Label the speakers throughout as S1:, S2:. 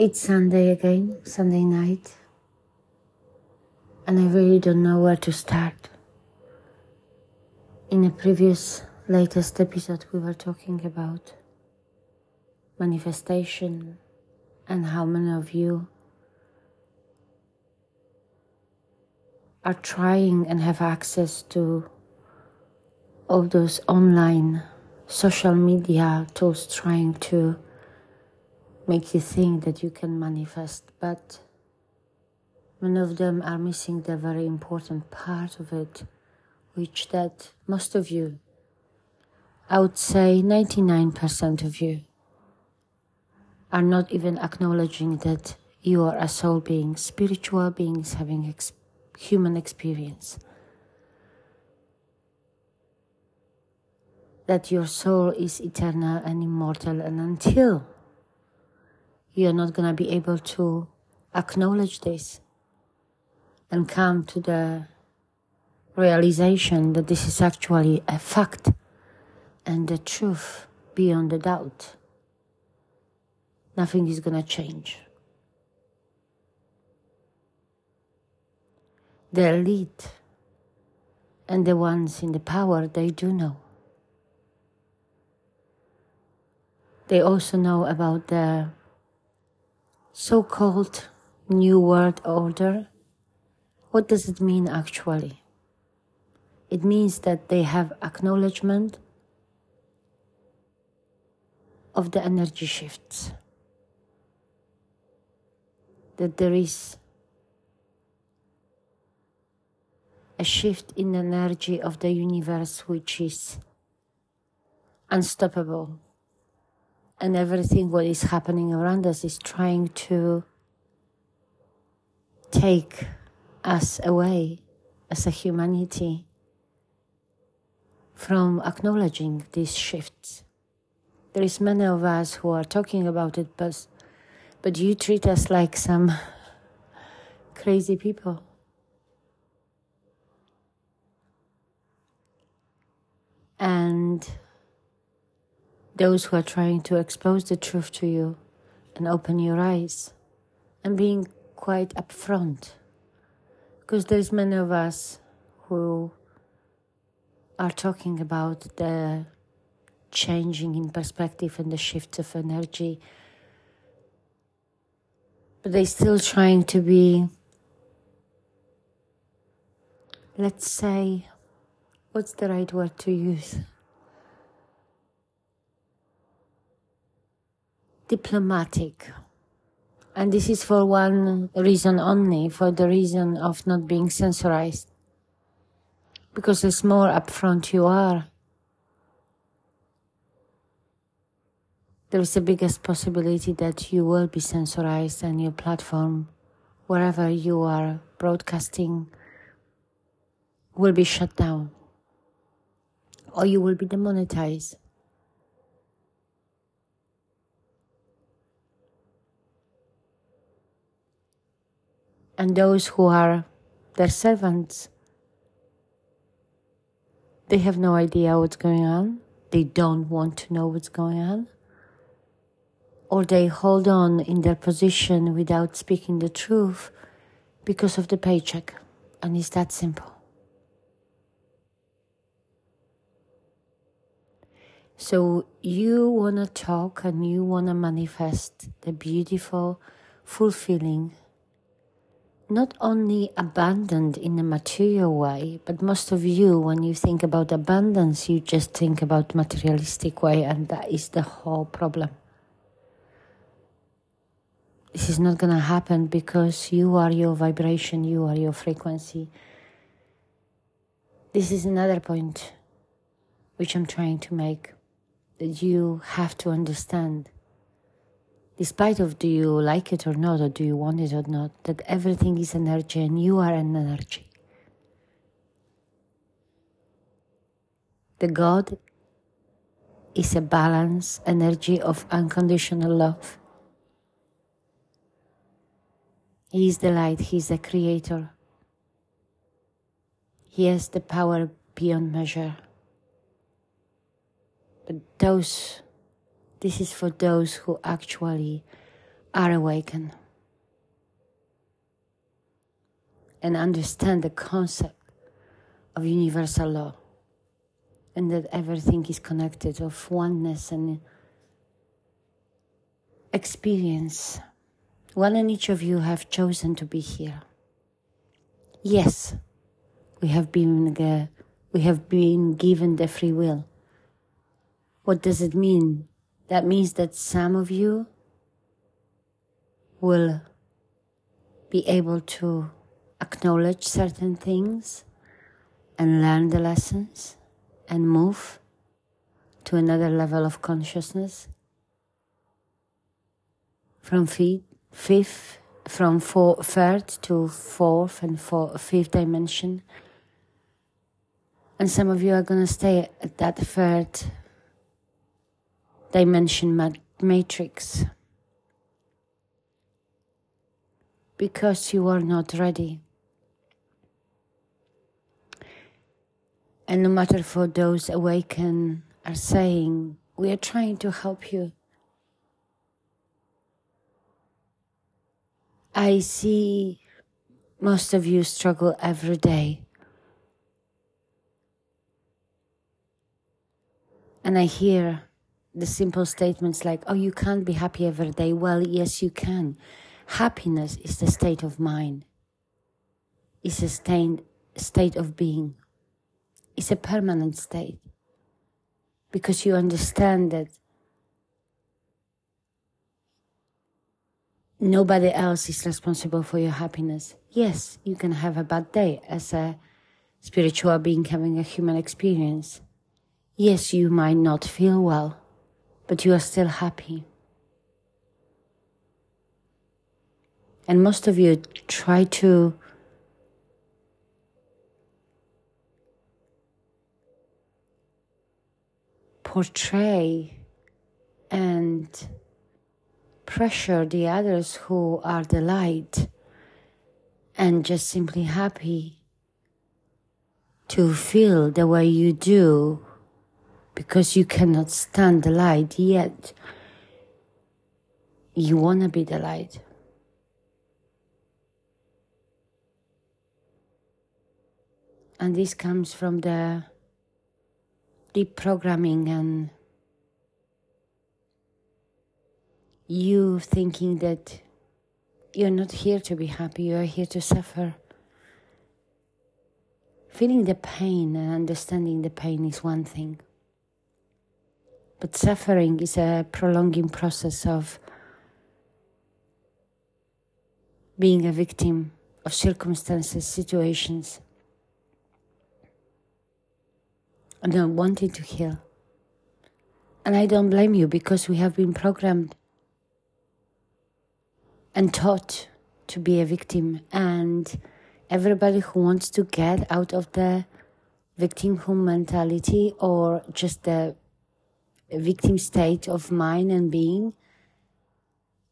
S1: It's Sunday again, Sunday night, and I really don't know where to start. In a previous, latest episode, we were talking about manifestation and how many of you are trying and have access to all those online social media tools trying to make you think that you can manifest, but many of them are missing the very important part of it, which that most of you, I would say 99% of you, are not even acknowledging that you are a soul being, spiritual beings having ex- human experience. that your soul is eternal and immortal, and until you're not going to be able to acknowledge this and come to the realization that this is actually a fact and the truth beyond a doubt, nothing is going to change. The elite and the ones in the power, they do know. They also know about the so called New World Order. What does it mean actually? It means that they have acknowledgement of the energy shifts. That there is a shift in energy of the universe which is unstoppable and everything what is happening around us is trying to take us away as a humanity from acknowledging these shifts. There is many of us who are talking about it, but but you treat us like some crazy people. And those who are trying to expose the truth to you and open your eyes. And being quite upfront. Because there's many of us who are talking about the changing in perspective and the shifts of energy. But they're still trying to be let's say what's the right word to use diplomatic. And this is for one reason only, for the reason of not being censorized. Because the more upfront you are, there is the biggest possibility that you will be censorized and your platform, wherever you are broadcasting, will be shut down or you will be demonetized. And those who are their servants. They have no idea what's going on. They don't want to know what's going on. Or they hold on in their position without speaking the truth because of the paycheck. And it's that simple. So you want to talk and you want to manifest the beautiful, fulfilling, not only abundant in a material way, but most of you, when you think about abundance, you just think about materialistic way, and that is the whole problem. This is not going to happen because you are your vibration, you are your frequency. This is another point which I'm trying to make that you have to understand despite of do you like it or not, or do you want it or not, that everything is energy and you are an energy. The God is a balance energy of unconditional love. He is the light, He is the creator. He has the power beyond measure. But those, this is for those who actually are awakened and understand the concept of universal law and that everything is connected of oneness and experience. One and each of you have chosen to be here. Yes, we have been we have been given the free will. What does it mean? That means that some of you will be able to acknowledge certain things and learn the lessons and move to another level of consciousness. From fifth, from four, third to fourth and four, fifth dimension. And some of you are going to stay at that third dimension matrix because you are not ready. And no matter for those awaken are saying, we are trying to help you. I see most of you struggle every day And I hear the simple statements like, oh, you can't be happy every day. Well, yes, you can. Happiness is the state of mind, it's a state, state of being, it's a permanent state. Because you understand that nobody else is responsible for your happiness. Yes, you can have a bad day as a spiritual being having a human experience Yes, you might not feel well, but you are still happy. And most of you try to portray and pressure the others who are the light and just simply happy to feel the way you do because you cannot stand the light yet. You want to be the light. And this comes from the deep programming and you thinking that you're not here to be happy, you are here to suffer. Feeling the pain and understanding the pain is one thing. But suffering is a prolonging process of being a victim of circumstances, situations, and not wanting to heal. And I don't blame you because we have been programmed and taught to be a victim. And everybody who wants to get out of the victimhood mentality or just the victim state of mind and being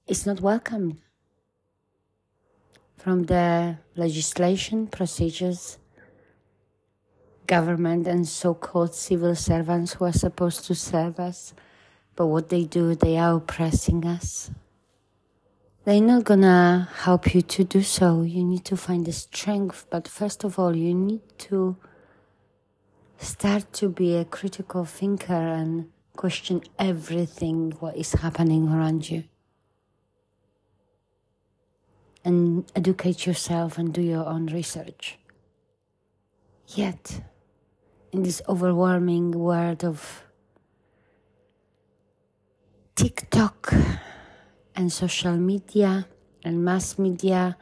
S1: is not welcomed from the legislation, procedures, government, and so called civil servants who are supposed to serve us. But what they do, they are oppressing us. They're not gonna help you to do so. You need to find the strength, but first of all, you need to start to be a critical thinker and question everything what is happening around you. And educate yourself and do your own research. Yet in this overwhelming world of TikTok and social media and mass media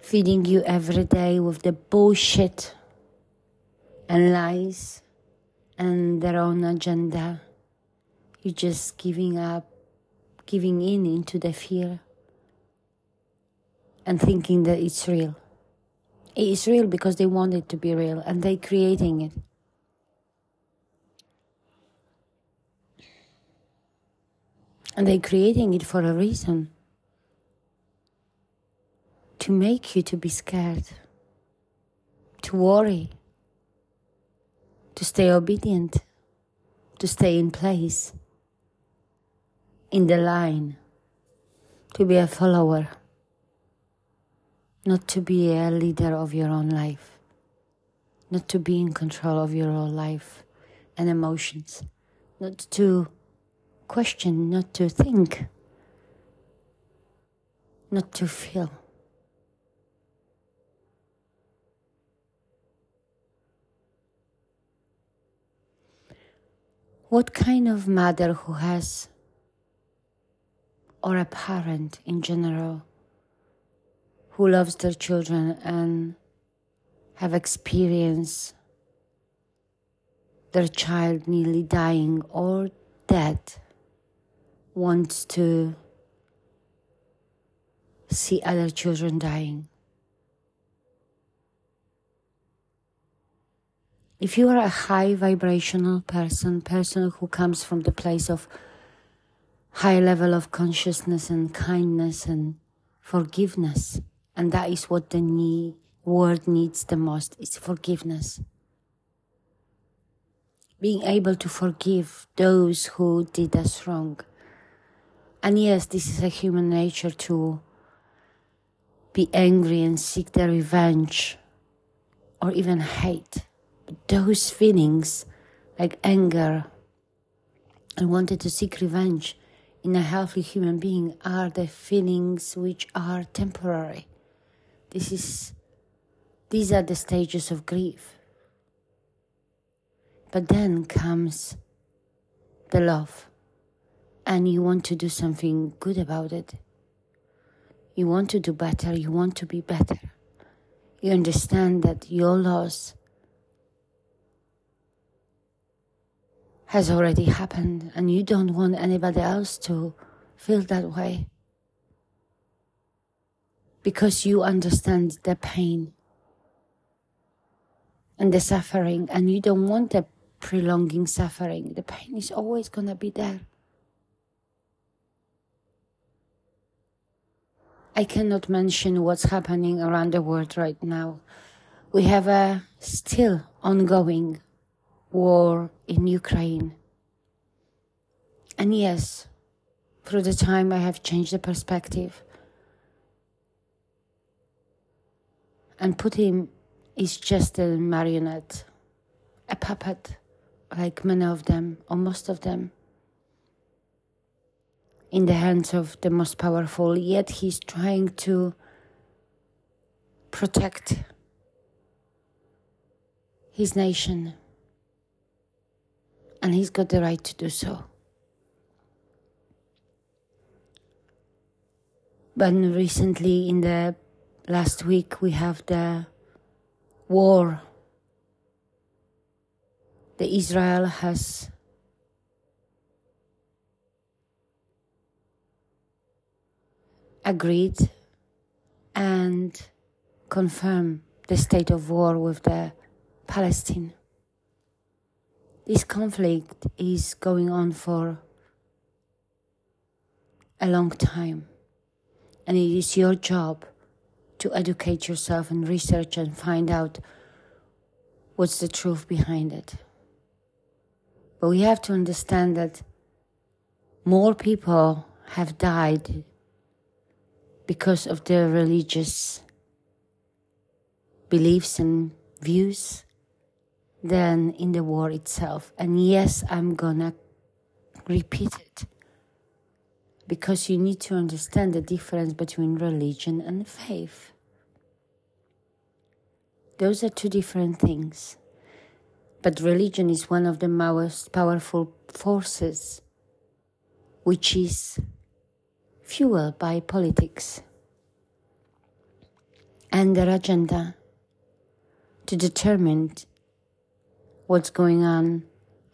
S1: feeding you every day with the bullshit and lies and their own agenda you're just giving up giving in into the fear and thinking that it's real. It is real because they want it to be real and they're creating it. And they're creating it for a reason. To make you to be scared, to worry, to stay obedient, to stay in place, in the line, to be a follower, not to be a leader of your own life, not to be in control of your own life and emotions, not to question, not to think, not to feel. What kind of mother who has, or a parent in general, who loves their children and have experienced their child nearly dying or dead wants to see other children dying. If you are a high vibrational person, person who comes from the place of high level of consciousness and kindness and forgiveness, and that is what the need, world needs the most, is forgiveness. Being able to forgive those who did us wrong. And yes, this is a human nature to be angry and seek the revenge or even hate those feelings like anger and wanted to seek revenge in a healthy human being are the feelings which are temporary. This is these are the stages of grief. But then comes the love, and you want to do something good about it. You want to do better, you want to be better. You understand that your loss has already happened and you don't want anybody else to feel that way. Because you understand the pain and the suffering and you don't want the prolonging suffering. The pain is always going to be there. I cannot mention what's happening around the world right now. We have a still ongoing war in Ukraine. And yes, through the time I have changed the perspective. And Putin is just a marionette, a puppet, like many of them, or most of them, in the hands of the most powerful, yet he's trying to protect his nation and he's got the right to do so. But recently, in the last week, we have the war. The Israel has agreed and confirmed the state of war with the Palestine. This conflict is going on for a long time, and it is your job to educate yourself and research and find out what's the truth behind it. But we have to understand that more people have died because of their religious beliefs and views than in the war itself. And yes, I'm gonna repeat it because you need to understand the difference between religion and faith. Those are two different things. But religion is one of the most powerful forces which is fueled by politics and their agenda to determine what's going on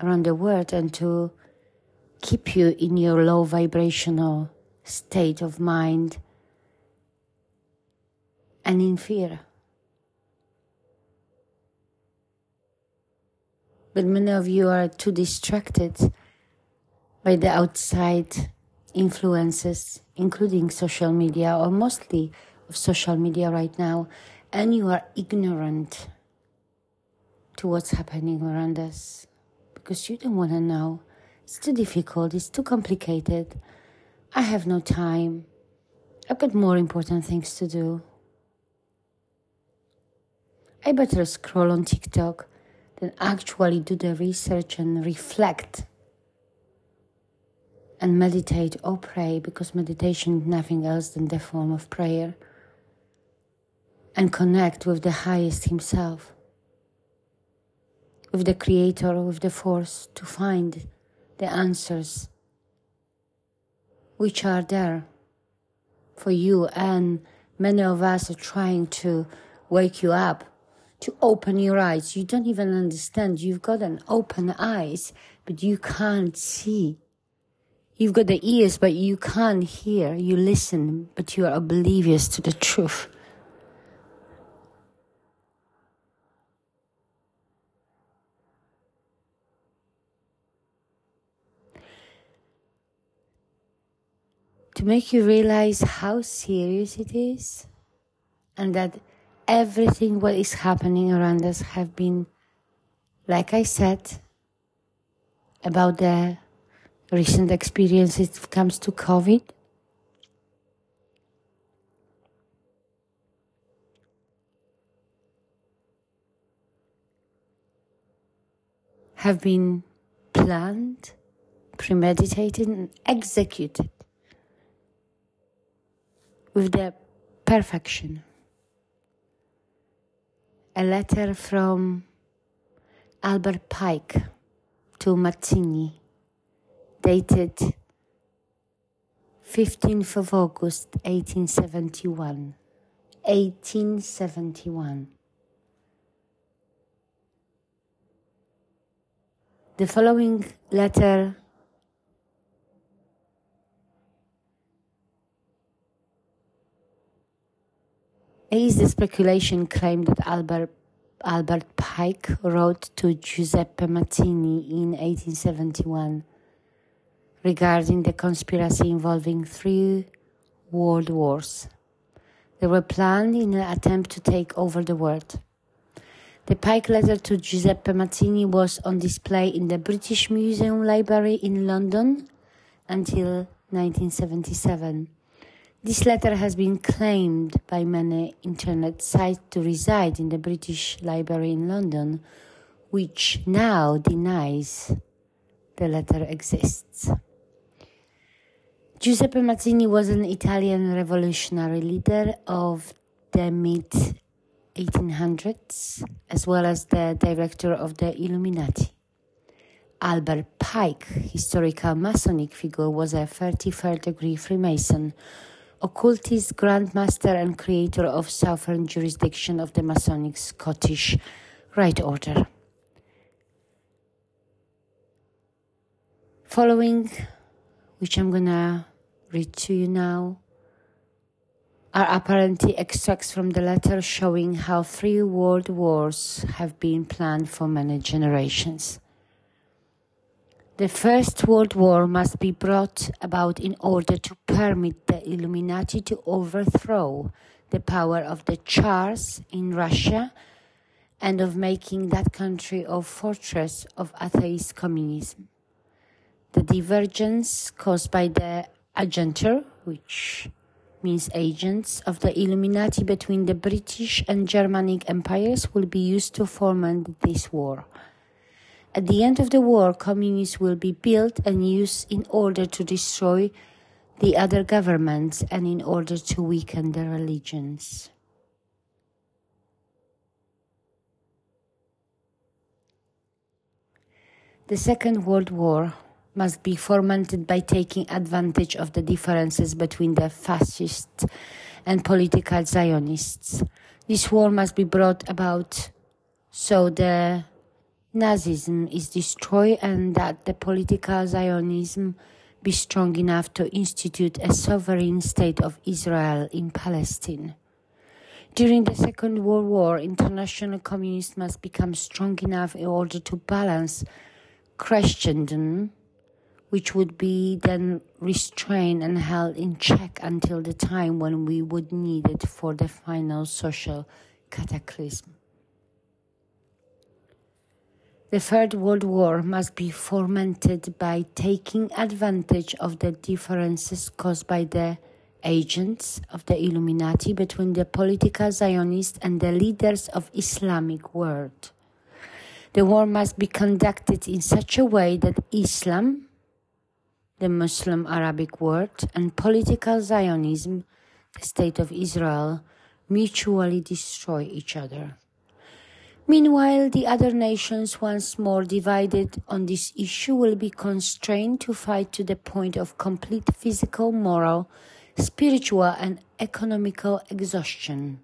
S1: around the world and to keep you in your low vibrational state of mind and in fear. But many of you are too distracted by the outside influences, including social media, or mostly of social media right now, and you are ignorant to what's happening around us because you don't want to know. It's too difficult, it's too complicated. I have no time. I've got more important things to do. I better scroll on TikTok than actually do the research and reflect and meditate or pray because meditation is nothing else than the form of prayer and connect with the highest himself with the creator with the force to find the answers which are there for you and many of us are trying to wake you up to open your eyes you don't even understand you've got an open eyes but you can't see You've got the ears, but you can't hear. You listen, but you are oblivious to the truth. To make you realize how serious it is and that everything what is happening around us have been, like I said, about the recent experiences comes to COVID? Have been planned, premeditated, and executed with the perfection. A letter from Albert Pike to Mazzini dated 15th of August 1871. 1871. The following letter is the speculation claim that Albert Albert Pike wrote to Giuseppe Mazzini in 1871 regarding the conspiracy involving three world wars. They were planned in an attempt to take over the world. The Pike letter to Giuseppe Mazzini was on display in the British Museum Library in London until 1977. This letter has been claimed by many internet sites to reside in the British Library in London, which now denies the letter exists. Giuseppe Mazzini was an Italian revolutionary leader of the mid 1800s, as well as the director of the Illuminati. Albert Pike, historical Masonic figure, was a 33rd degree Freemason, occultist, grandmaster, and creator of southern jurisdiction of the Masonic Scottish Rite Order. Following which I'm gonna read to you now, are apparently extracts from the letter showing how three world wars have been planned for many generations. The First World War must be brought about in order to permit the Illuminati to overthrow the power of the Tsars in Russia and of making that country a fortress of atheist communism the divergence caused by the agentur, which means agents of the Illuminati between the British and Germanic empires will be used to foment this war. At the end of the war, communists will be built and used in order to destroy the other governments and in order to weaken their religions. The Second World War must be fomented by taking advantage of the differences between the fascists and political Zionists. This war must be brought about so the Nazism is destroyed and that the political Zionism be strong enough to institute a sovereign state of Israel in Palestine. During the Second World War, international communists must become strong enough in order to balance Christendom, which would be then restrained and held in check until the time when we would need it for the final social cataclysm. The Third World War must be fomented by taking advantage of the differences caused by the agents of the Illuminati between the political Zionists and the leaders of Islamic world. The war must be conducted in such a way that Islam, the Muslim Arabic world, and political Zionism, the state of Israel, mutually destroy each other. Meanwhile, the other nations, once more divided on this issue, will be constrained to fight to the point of complete physical, moral, spiritual, and economical exhaustion.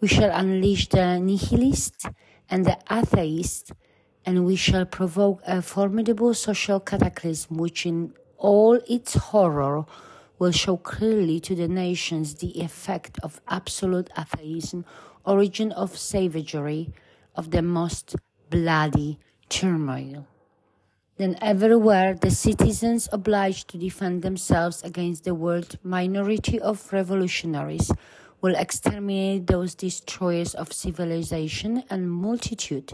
S1: We shall unleash the nihilist and the atheist, and we shall provoke a formidable social cataclysm which, in all its horror, will show clearly to the nations the effect of absolute atheism, origin of savagery, of the most bloody turmoil. Then everywhere the citizens obliged to defend themselves against the world minority of revolutionaries will exterminate those destroyers of civilization and multitude,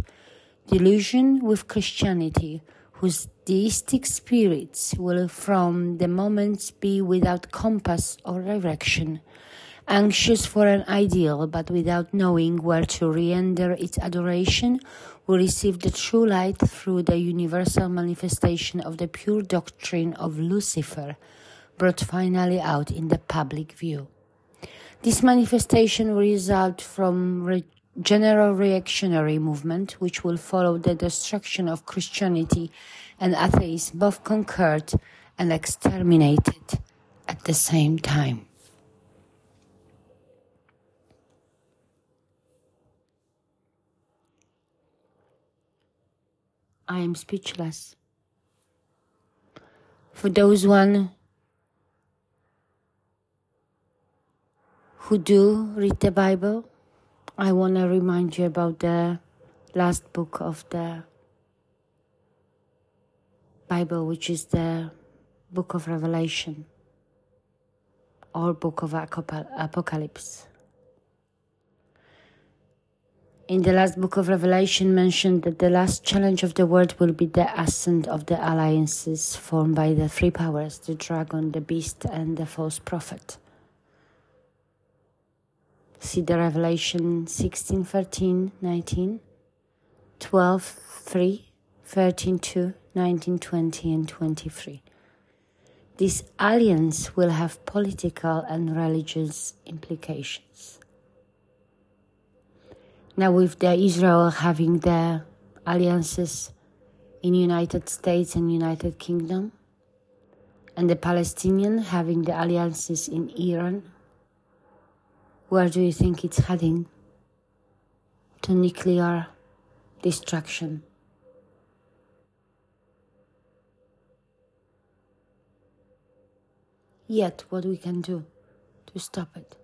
S1: delusion with Christianity, whose deistic spirits will from the moment be without compass or direction anxious for an ideal, but without knowing where to render its adoration, we receive the true light through the universal manifestation of the pure doctrine of Lucifer, brought finally out in the public view. This manifestation will result from re- general reactionary movement, which will follow the destruction of Christianity and atheism, both conquered and exterminated at the same time. I am speechless. For those one who do read the Bible, I want to remind you about the last book of the Bible, which is the book of Revelation or book of Apocalypse in the last book of Revelation mentioned that the last challenge of the world will be the ascent of the alliances formed by the three powers the dragon, the beast, and the false prophet. See the Revelation 16, 13, 19, 12, 3, 13, 2, 19, 20, and 23. This alliance will have political and religious implications. Now with the Israel having the alliances in United States and United Kingdom, and the Palestinian having the alliances in Iran, where do you think it's heading? To nuclear destruction. Yet, what we can do to stop it?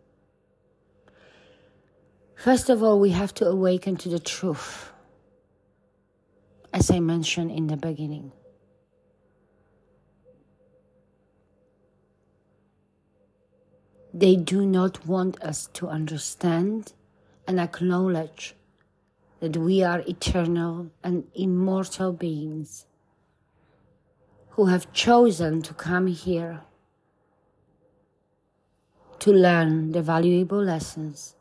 S1: First of all, we have to awaken to the truth, as I mentioned in the beginning. They do not want us to understand and acknowledge that we are eternal and immortal beings who have chosen to come here to learn the valuable lessons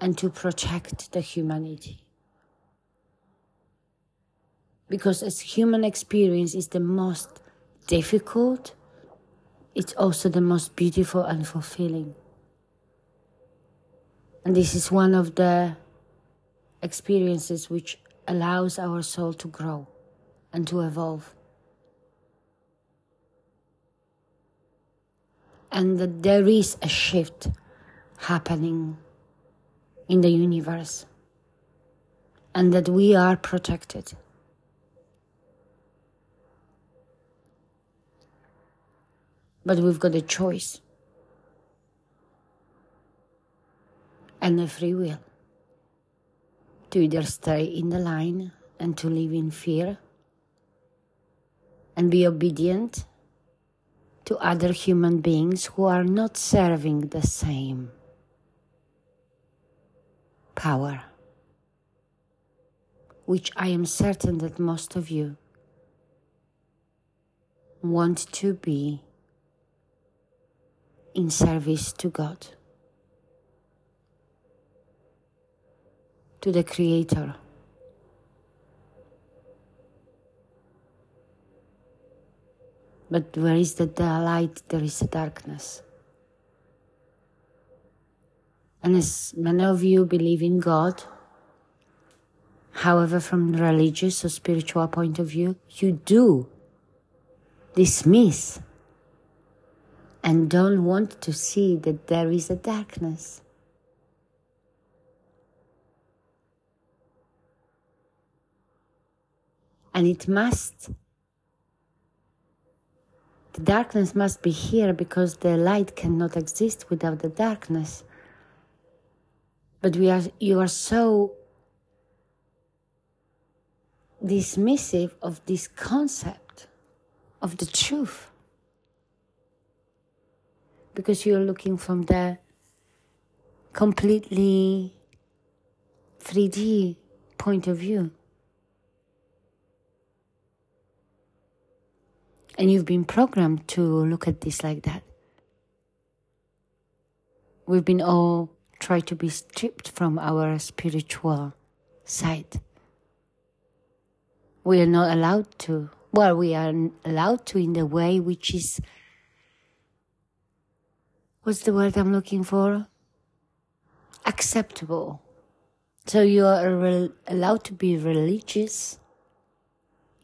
S1: and to protect the humanity. Because as human experience is the most difficult, it's also the most beautiful and fulfilling. And this is one of the experiences which allows our soul to grow and to evolve. And that there is a shift happening in the universe. and that we are protected. But we've got a choice and a free will to either stay in the line and to live in fear and be obedient to other human beings who are not serving the same power, which I am certain that most of you want to be in service to God, to the Creator. But where is the light, there is a darkness. And as many of you believe in God, however, from religious or spiritual point of view, you do dismiss and don't want to see that there is a darkness. And it must the darkness must be here because the light cannot exist without the darkness. But we are, you are so dismissive of this concept of the truth because you're looking from the completely 3D point of view. And you've been programmed to look at this like that. We've been all tried to be stripped from our spiritual side. We are not allowed to. Well, we are allowed to in the way which is. What's the word I'm looking for? Acceptable. So you are allowed to be religious,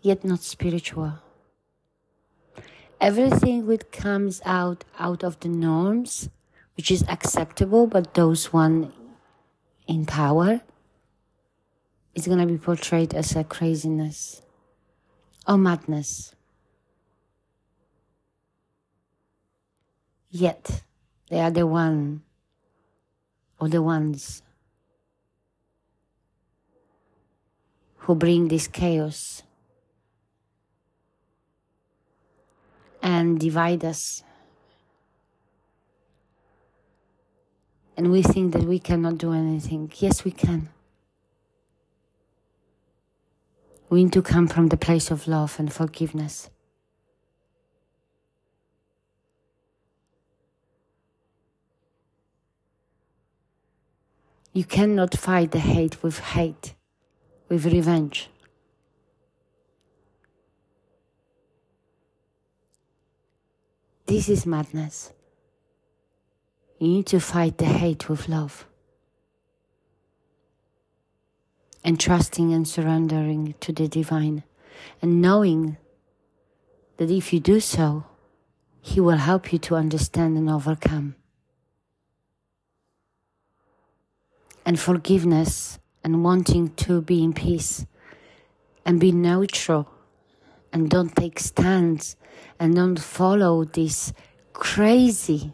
S1: yet not spiritual everything which comes out out of the norms which is acceptable but those one in power is to be portrayed as a craziness or madness yet they are the one or the ones who bring this chaos and divide us. And we think that we cannot do anything. Yes, we can. We need to come from the place of love and forgiveness. You cannot fight the hate with hate, with revenge. This is madness. You need to fight the hate with love. And trusting and surrendering to the divine. And knowing that if you do so, He will help you to understand and overcome. And forgiveness and wanting to be in peace and be neutral and don't take stands and don't follow this crazy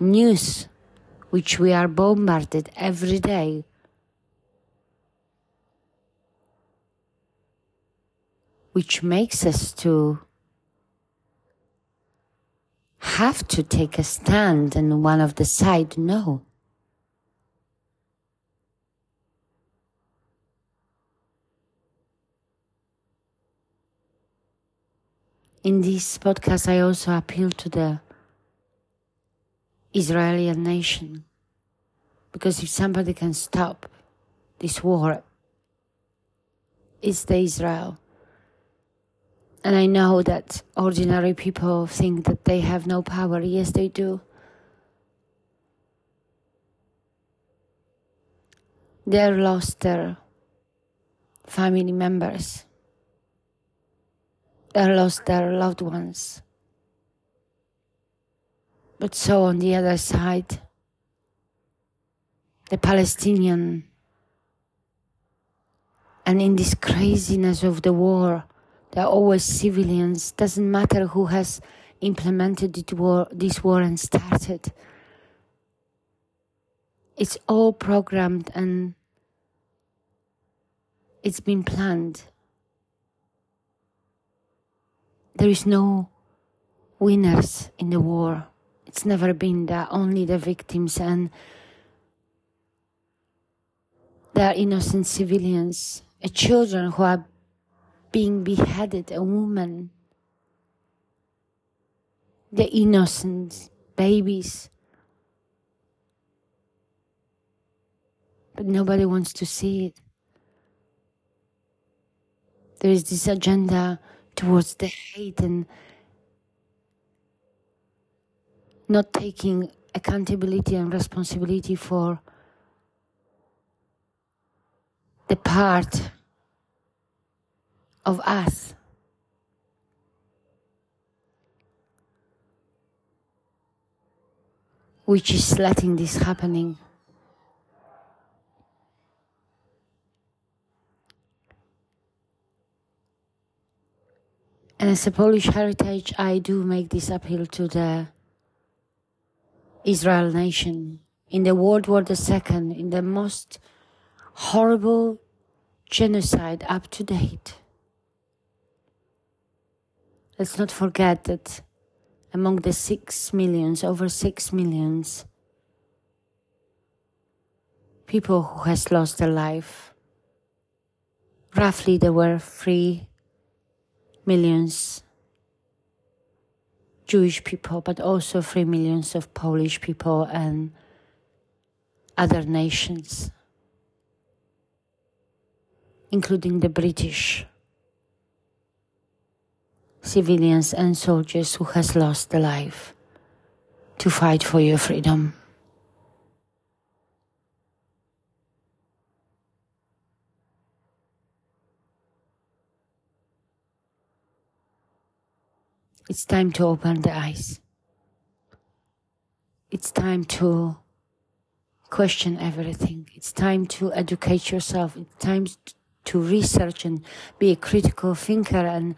S1: news which we are bombarded every day. Which makes us to have to take a stand and one of the side no. in this podcast, I also appeal to the Israeli nation because if somebody can stop this war, it's the Israel. And I know that ordinary people think that they have no power. Yes, they do. They lost their family members they lost their loved ones. But so on the other side, the Palestinian And in this craziness of the war, there are always civilians. Doesn't matter who has implemented war, this war and started. It's all programmed and it's been planned. There is no winners in the war. It's never been that, only the victims, and are innocent civilians, children who are being beheaded, a woman, the innocent babies. But nobody wants to see it. There is this agenda towards the hate and not taking accountability and responsibility for the part of us. Which is letting this happening. And as a Polish heritage, I do make this appeal to the Israel nation in the World War II, in the most horrible genocide up to date. Let's not forget that among the six millions, over six millions, people who has lost their life, roughly there were three millions Jewish people, but also three millions of Polish people and other nations, including the British civilians and soldiers who has lost their life to fight for your freedom. It's time to open the eyes. It's time to question everything. It's time to educate yourself. It's time to research and be a critical thinker and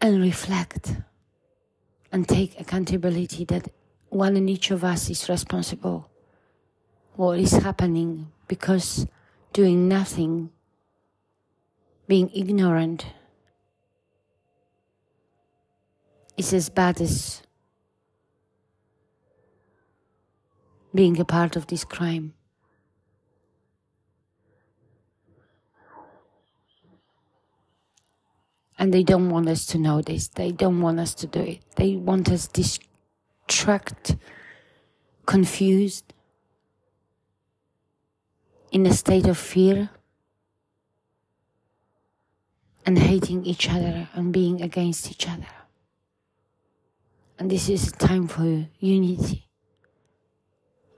S1: and reflect and take accountability that one and each of us is responsible what is happening because doing nothing, being ignorant, is as bad as being a part of this crime. And they don't want us to know this. They don't want us to do it. They want us distracted, confused, in a state of fear and hating each other and being against each other. And this is a time for unity.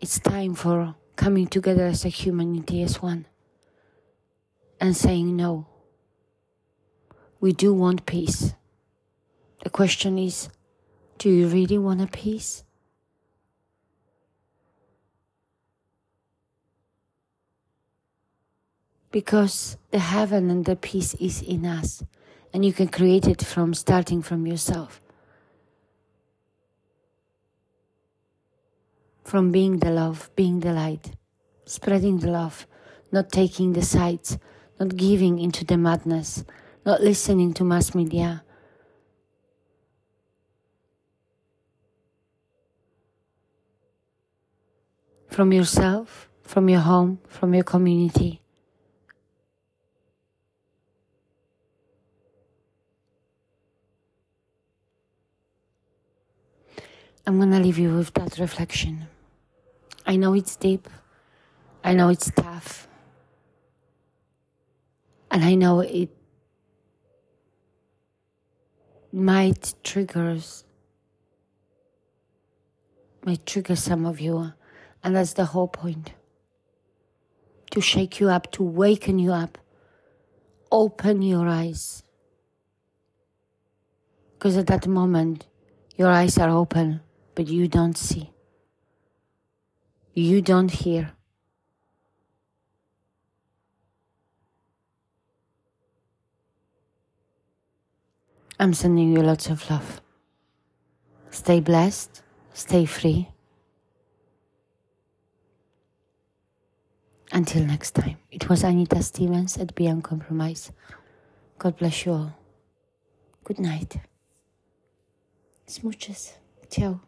S1: It's time for coming together as a humanity, as one, and saying no. We do want peace. The question is do you really want a peace? Because the heaven and the peace is in us and you can create it from starting from yourself. From being the love being the light spreading the love not taking the sides not giving into the madness not listening to mass media. From yourself from your home from your community I'm going to leave you with that reflection. I know it's deep. I know it's tough. And I know it might triggers might trigger some of you and that's the whole point to shake you up to waken you up open your eyes because at that moment your eyes are open but you don't see. you don't hear. I'm sending you lots of love. Stay blessed, stay free. Until next time, it was Anita Stevens at BeUncompromised. God bless you all. Good night. Smooches. Ciao.